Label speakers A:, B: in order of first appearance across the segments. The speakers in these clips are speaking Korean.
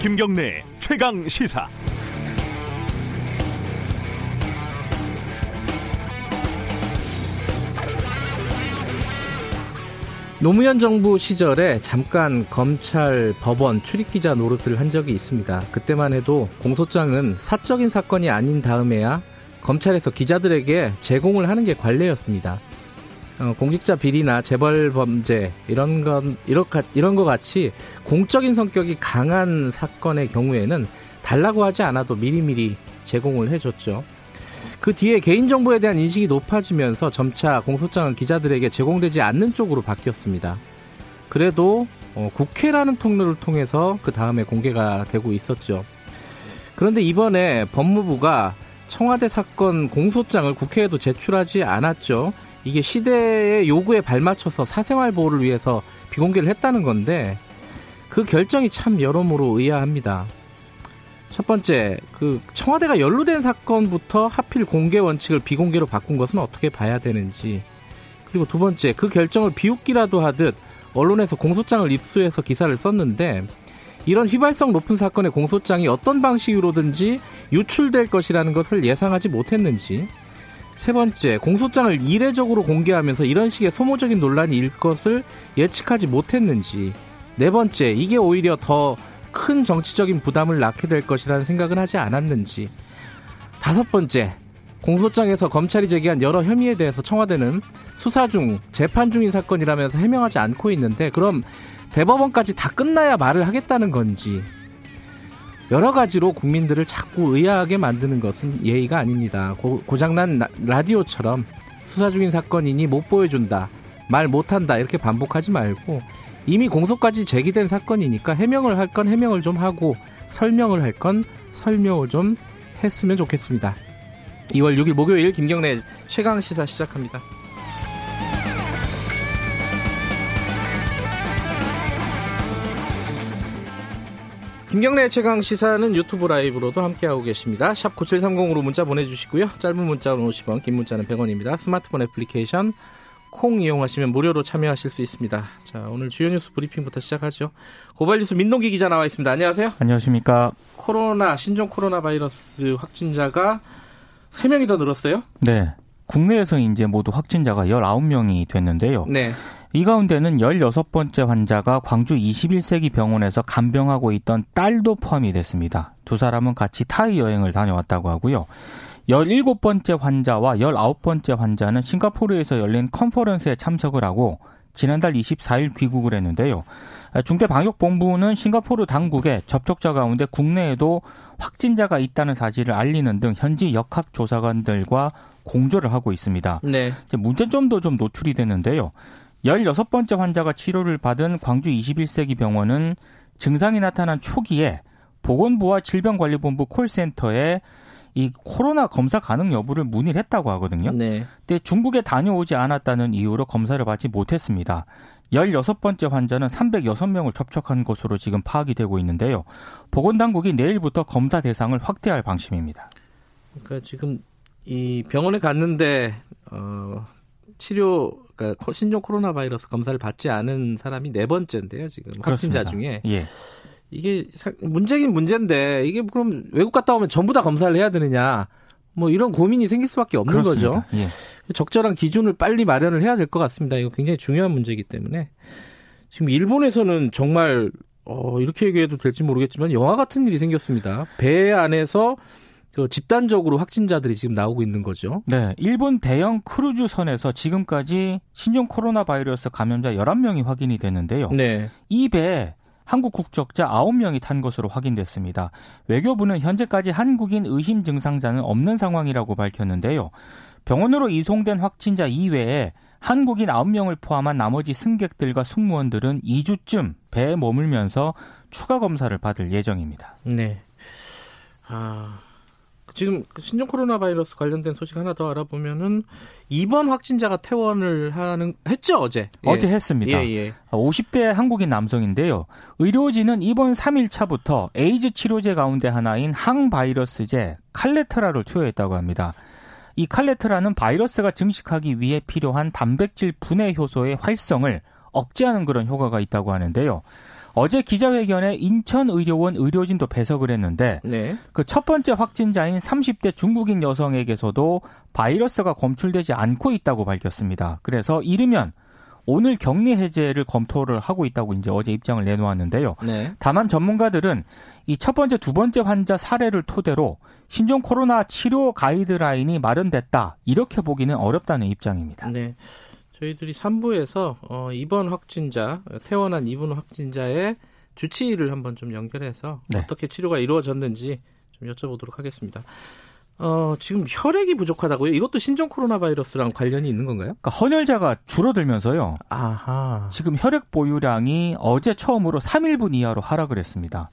A: 김경래 최강 시사.
B: 노무현 정부 시절에 잠깐 검찰, 법원 출입기자 노릇을 한 적이 있습니다. 그때만 해도 공소장은 사적인 사건이 아닌 다음에야 검찰에서 기자들에게 제공을 하는 게 관례였습니다. 어, 공직자 비리나 재벌 범죄 이런 건 이런, 이런 것 같이 공적인 성격이 강한 사건의 경우에는 달라고 하지 않아도 미리미리 제공을 해줬죠. 그 뒤에 개인정보에 대한 인식이 높아지면서 점차 공소장은 기자들에게 제공되지 않는 쪽으로 바뀌었습니다. 그래도 어, 국회라는 통로를 통해서 그 다음에 공개가 되고 있었죠. 그런데 이번에 법무부가 청와대 사건 공소장을 국회에도 제출하지 않았죠. 이게 시대의 요구에 발맞춰서 사생활 보호를 위해서 비공개를 했다는 건데 그 결정이 참 여러모로 의아합니다. 첫 번째, 그 청와대가 연루된 사건부터 하필 공개 원칙을 비공개로 바꾼 것은 어떻게 봐야 되는지. 그리고 두 번째, 그 결정을 비웃기라도 하듯 언론에서 공소장을 입수해서 기사를 썼는데 이런 휘발성 높은 사건의 공소장이 어떤 방식으로든지 유출될 것이라는 것을 예상하지 못했는지. 세 번째, 공소장을 이례적으로 공개하면서 이런 식의 소모적인 논란이 일 것을 예측하지 못했는지. 네 번째, 이게 오히려 더 큰 정치적인 부담을 낳게 될 것이라는 생각은 하지 않았는지. 다섯 번째, 공소장에서 검찰이 제기한 여러 혐의에 대해서 청와대는 수사 중, 재판 중인 사건이라면서 해명하지 않고 있는데, 그럼 대법원까지 다 끝나야 말을 하겠다는 건지. 여러 가지로 국민들을 자꾸 의아하게 만드는 것은 예의가 아닙니다. 고, 고장난 라디오처럼 수사 중인 사건이니 못 보여준다, 말 못한다, 이렇게 반복하지 말고, 이미 공소까지 제기된 사건이니까 해명을 할 건 해명을 좀 하고 설명을 할 건 설명을 좀 했으면 좋겠습니다. 2월 6일 목요일 김경래 최강 시사 시작합니다. 김경래 최강 시사는 유튜브 라이브로도 함께하고 계십니다. 샵 9730으로 문자 보내주시고요. 짧은 문자는 50원, 긴 문자는 100원입니다. 스마트폰 애플리케이션 콩 이용하시면 무료로 참여하실 수 있습니다. 자, 오늘 주요 뉴스 브리핑부터 시작하죠. 고발뉴스 민동기 기자 나와 있습니다. 안녕하세요.
C: 안녕하십니까.
B: 코로나, 신종 코로나 바이러스 확진자가 3명이 더 늘었어요?
C: 네. 국내에서 이제 모두 확진자가 19명이 됐는데요. 네. 이 가운데는 16번째 환자가 광주 21세기 병원에서 간병하고 있던 딸도 포함이 됐습니다. 두 사람은 같이 타이 여행을 다녀왔다고 하고요. 17번째 환자와 19번째 환자는 싱가포르에서 열린 컨퍼런스에 참석을 하고 지난달 24일 귀국을 했는데요. 중대방역본부는 싱가포르 당국에 접촉자 가운데 국내에도 확진자가 있다는 사실을 알리는 등 현지 역학조사관들과 공조를 하고 있습니다. 네. 문제점도 좀 노출이 되는데요. 16번째 환자가 치료를 받은 광주 21세기 병원은 증상이 나타난 초기에 보건부와 질병관리본부 콜센터에 이 코로나 검사 가능 여부를 문의를 했다고 하거든요. 네. 근데 중국에 다녀오지 않았다는 이유로 검사를 받지 못했습니다. 16번째 환자는 306명을 접촉한 것으로 지금 파악이 되고 있는데요. 보건당국이 내일부터 검사 대상을 확대할 방침입니다.
B: 그러니까 지금 이 병원에 갔는데 어 치료 그러니까 신종 코로나 바이러스 검사를 받지 않은 사람이 네 번째인데요, 지금. 확진자 중에. 예. 이게 문제긴 문제인데 이게 그럼 외국 갔다 오면 전부 다 검사를 해야 되느냐? 뭐 이런 고민이 생길 수밖에 없는 그렇습니다. 거죠. 예. 적절한 기준을 빨리 마련을 해야 될 것 같습니다. 이거 굉장히 중요한 문제이기 때문에 지금 일본에서는 정말 어 이렇게 얘기해도 될지 모르겠지만 영화 같은 일이 생겼습니다. 배 안에서 그 집단적으로 확진자들이 지금 나오고 있는 거죠.
C: 네. 일본 대형 크루즈선에서 지금까지 신종 코로나 바이러스 감염자 11명이 확인이 됐는데요. 네. 이배 한국 국적자 9명이 탄 것으로 확인됐습니다. 외교부는 현재까지 한국인 의심 증상자는 없는 상황이라고 밝혔는데요. 병원으로 이송된 확진자 이외에 한국인 9명을 포함한 나머지 승객들과 승무원들은 2주쯤 배에 머물면서 추가 검사를 받을 예정입니다. 네.
B: 아, 지금 그 신종 코로나 바이러스 관련된 소식 하나 더 알아보면은 이번 확진자가 퇴원을 하는 했죠 어제
C: 어제 예. 했습니다. 예, 예. 50대 한국인 남성인데요. 의료진은 이번 3일차부터 에이즈 치료제 가운데 하나인 항바이러스제 칼레트라를 투여했다고 합니다. 이 칼레트라는 바이러스가 증식하기 위해 필요한 단백질 분해 효소의 활성을 억제하는 그런 효과가 있다고 하는데요. 어제 기자회견에 인천의료원 의료진도 배석을 했는데 네. 그첫 번째 확진자인 30대 중국인 여성에게서도 바이러스가 검출되지 않고 있다고 밝혔습니다. 그래서 이르면 오늘 격리 해제를 검토를 하고 있다고 이제 어제 입장을 내놓았는데요. 네. 다만 전문가들은 이 첫 번째, 두 번째 환자 사례를 토대로 신종 코로나 치료 가이드라인이 마련됐다 이렇게 보기는 어렵다는 입장입니다. 네.
B: 저희들이 3부에서 어, 이번 확진자 태어난 이번 확진자의 주치의를 한번 좀 연결해서 네. 어떻게 치료가 이루어졌는지 좀 여쭤보도록 하겠습니다. 어, 지금 혈액이 부족하다고요? 이것도 신종 코로나 바이러스랑 관련이 있는 건가요?
C: 그러니까 헌혈자가 줄어들면서요. 아하. 지금 혈액 보유량이 어제 처음으로 3일분 이하로 하락을 했습니다.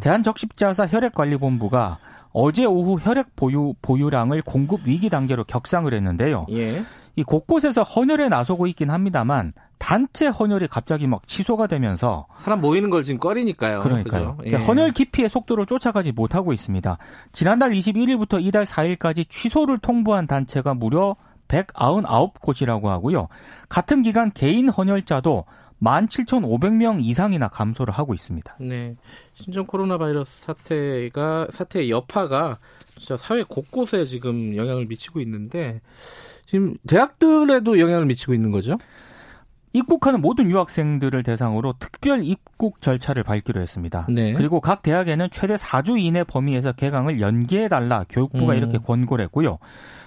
C: 대한적십자사 혈액관리본부가 어제 오후 혈액 보유 보유량을 공급 위기 단계로 격상을 했는데요. 예. 이 곳곳에서 헌혈에 나서고 있긴 합니다만 단체 헌혈이 갑자기 막 취소가 되면서
B: 사람 모이는 걸 지금 꺼리니까요.
C: 그러니까요. 예. 헌혈 기피의 속도를 쫓아가지 못하고 있습니다. 지난달 21일부터 이달 4일까지 취소를 통보한 단체가 무려 199곳이라고 하고요. 같은 기간 개인 헌혈자도 17,500명 이상이나 감소를 하고 있습니다. 네.
B: 신종 코로나 바이러스 사태가 사태의 여파가 진짜 사회 곳곳에 지금 영향을 미치고 있는데 지금 대학들에도 영향을 미치고 있는 거죠?
C: 입국하는 모든 유학생들을 대상으로 특별 입국 절차를 밟기로 했습니다. 네. 그리고 각 대학에는 최대 4주 이내 범위에서 개강을 연기해달라 교육부가 음. 이렇게 권고를 했고요.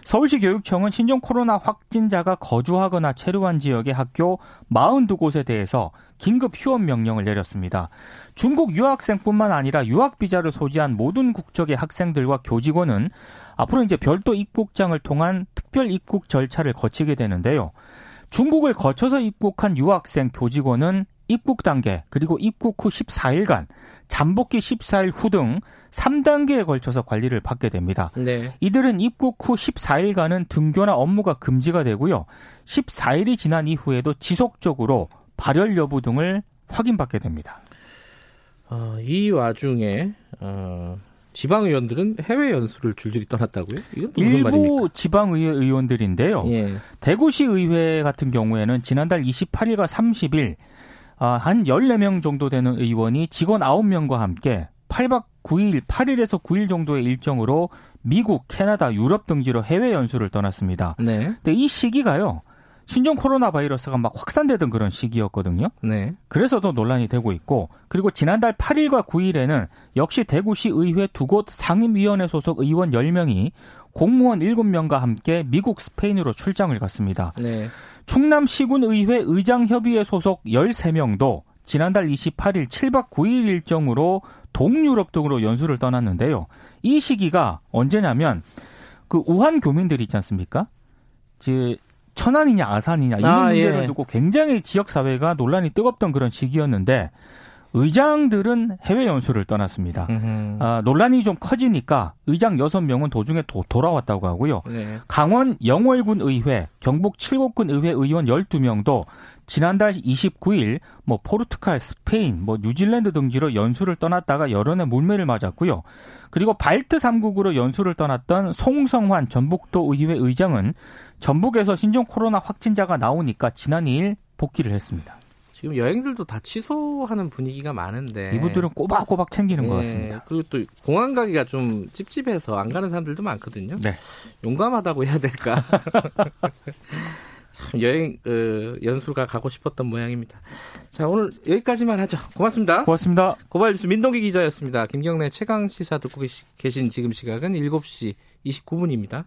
C: 서울시 교육청은 신종 코로나 확진자가 거주하거나 체류한 지역의 학교 42곳에 대해서 긴급 휴업 명령을 내렸습니다. 중국 유학생뿐만 아니라 유학 비자를 소지한 모든 국적의 학생들과 교직원은 앞으로 이제 별도 입국장을 통한 특별 입국 절차를 거치게 되는데요. 중국을 거쳐서 입국한 유학생 교직원은 입국 단계 그리고 입국 후 14일간 잠복기 14일 후 등 3단계에 걸쳐서 관리를 받게 됩니다. 네. 이들은 입국 후 14일간은 등교나 업무가 금지가 되고요. 14일이 지난 이후에도 지속적으로 발열 여부 등을 확인받게 됩니다.
B: 어, 이 와중에 어, 지방 의원들은 해외 연수를 줄줄이 떠났다고요?
C: 일부 말입니까? 지방의회 의원들인데요. 예. 대구시 의회 같은 경우에는 지난달 28일과 30일 아, 한 14명 정도 되는 의원이 직원 9명과 함께 8박 9일, 8일에서 9일 정도의 일정으로 미국, 캐나다, 유럽 등지로 해외 연수를 떠났습니다. 네. 근데 이 시기가요. 신종 코로나 바이러스가 막 확산되던 그런 시기였거든요. 네. 그래서 도 논란이 되고 있고 그리고 지난달 8일과 9일에는 역시 대구시 의회 두 곳 상임위원회 소속 의원 10명이 공무원 7명과 함께 미국 스페인으로 출장을 갔습니다. 네. 충남 시군의회 의장협의회 소속 13명도 지난달 28일 7박 9일 일정으로 동유럽 등으로 연수를 떠났는데요. 이 시기가 언제냐면 그 우한 교민들 있지 않습니까? 천안이냐 아산이냐 이런 아, 문제를 예. 두고 굉장히 지역 사회가 논란이 뜨겁던 그런 시기였는데 의장들은 해외 연수를 떠났습니다. 아, 논란이 좀 커지니까 의장 6명은 도중에 도, 돌아왔다고 하고요. 네. 강원 영월군 의회, 경북 칠곡군 의회 의원 12명도 지난달 29일 뭐 포르투갈, 스페인, 뭐 뉴질랜드 등지로 연수를 떠났다가 여론의 물매를 맞았고요. 그리고 발트 3국으로 연수를 떠났던 송성환 전북도 의회 의장은 전북에서 신종 코로나 확진자가 나오니까 지난 2일 복귀를 했습니다.
B: 지금 여행들도 다 취소하는 분위기가 많은데
C: 이분들은 꼬박꼬박 챙기는 네. 것 같습니다.
B: 그리고 또 공항 가기가 좀 찝찝해서 안 가는 사람들도 많거든요. 네. 용감하다고 해야 될까? 여행 그, 연수가 가고 싶었던 모양입니다. 자 오늘 여기까지만 하죠. 고맙습니다.
C: 고맙습니다.
B: 고발뉴스 민동기 기자였습니다. 김경래 최강 시사 듣고 계신 지금 시각은 7시 29분입니다.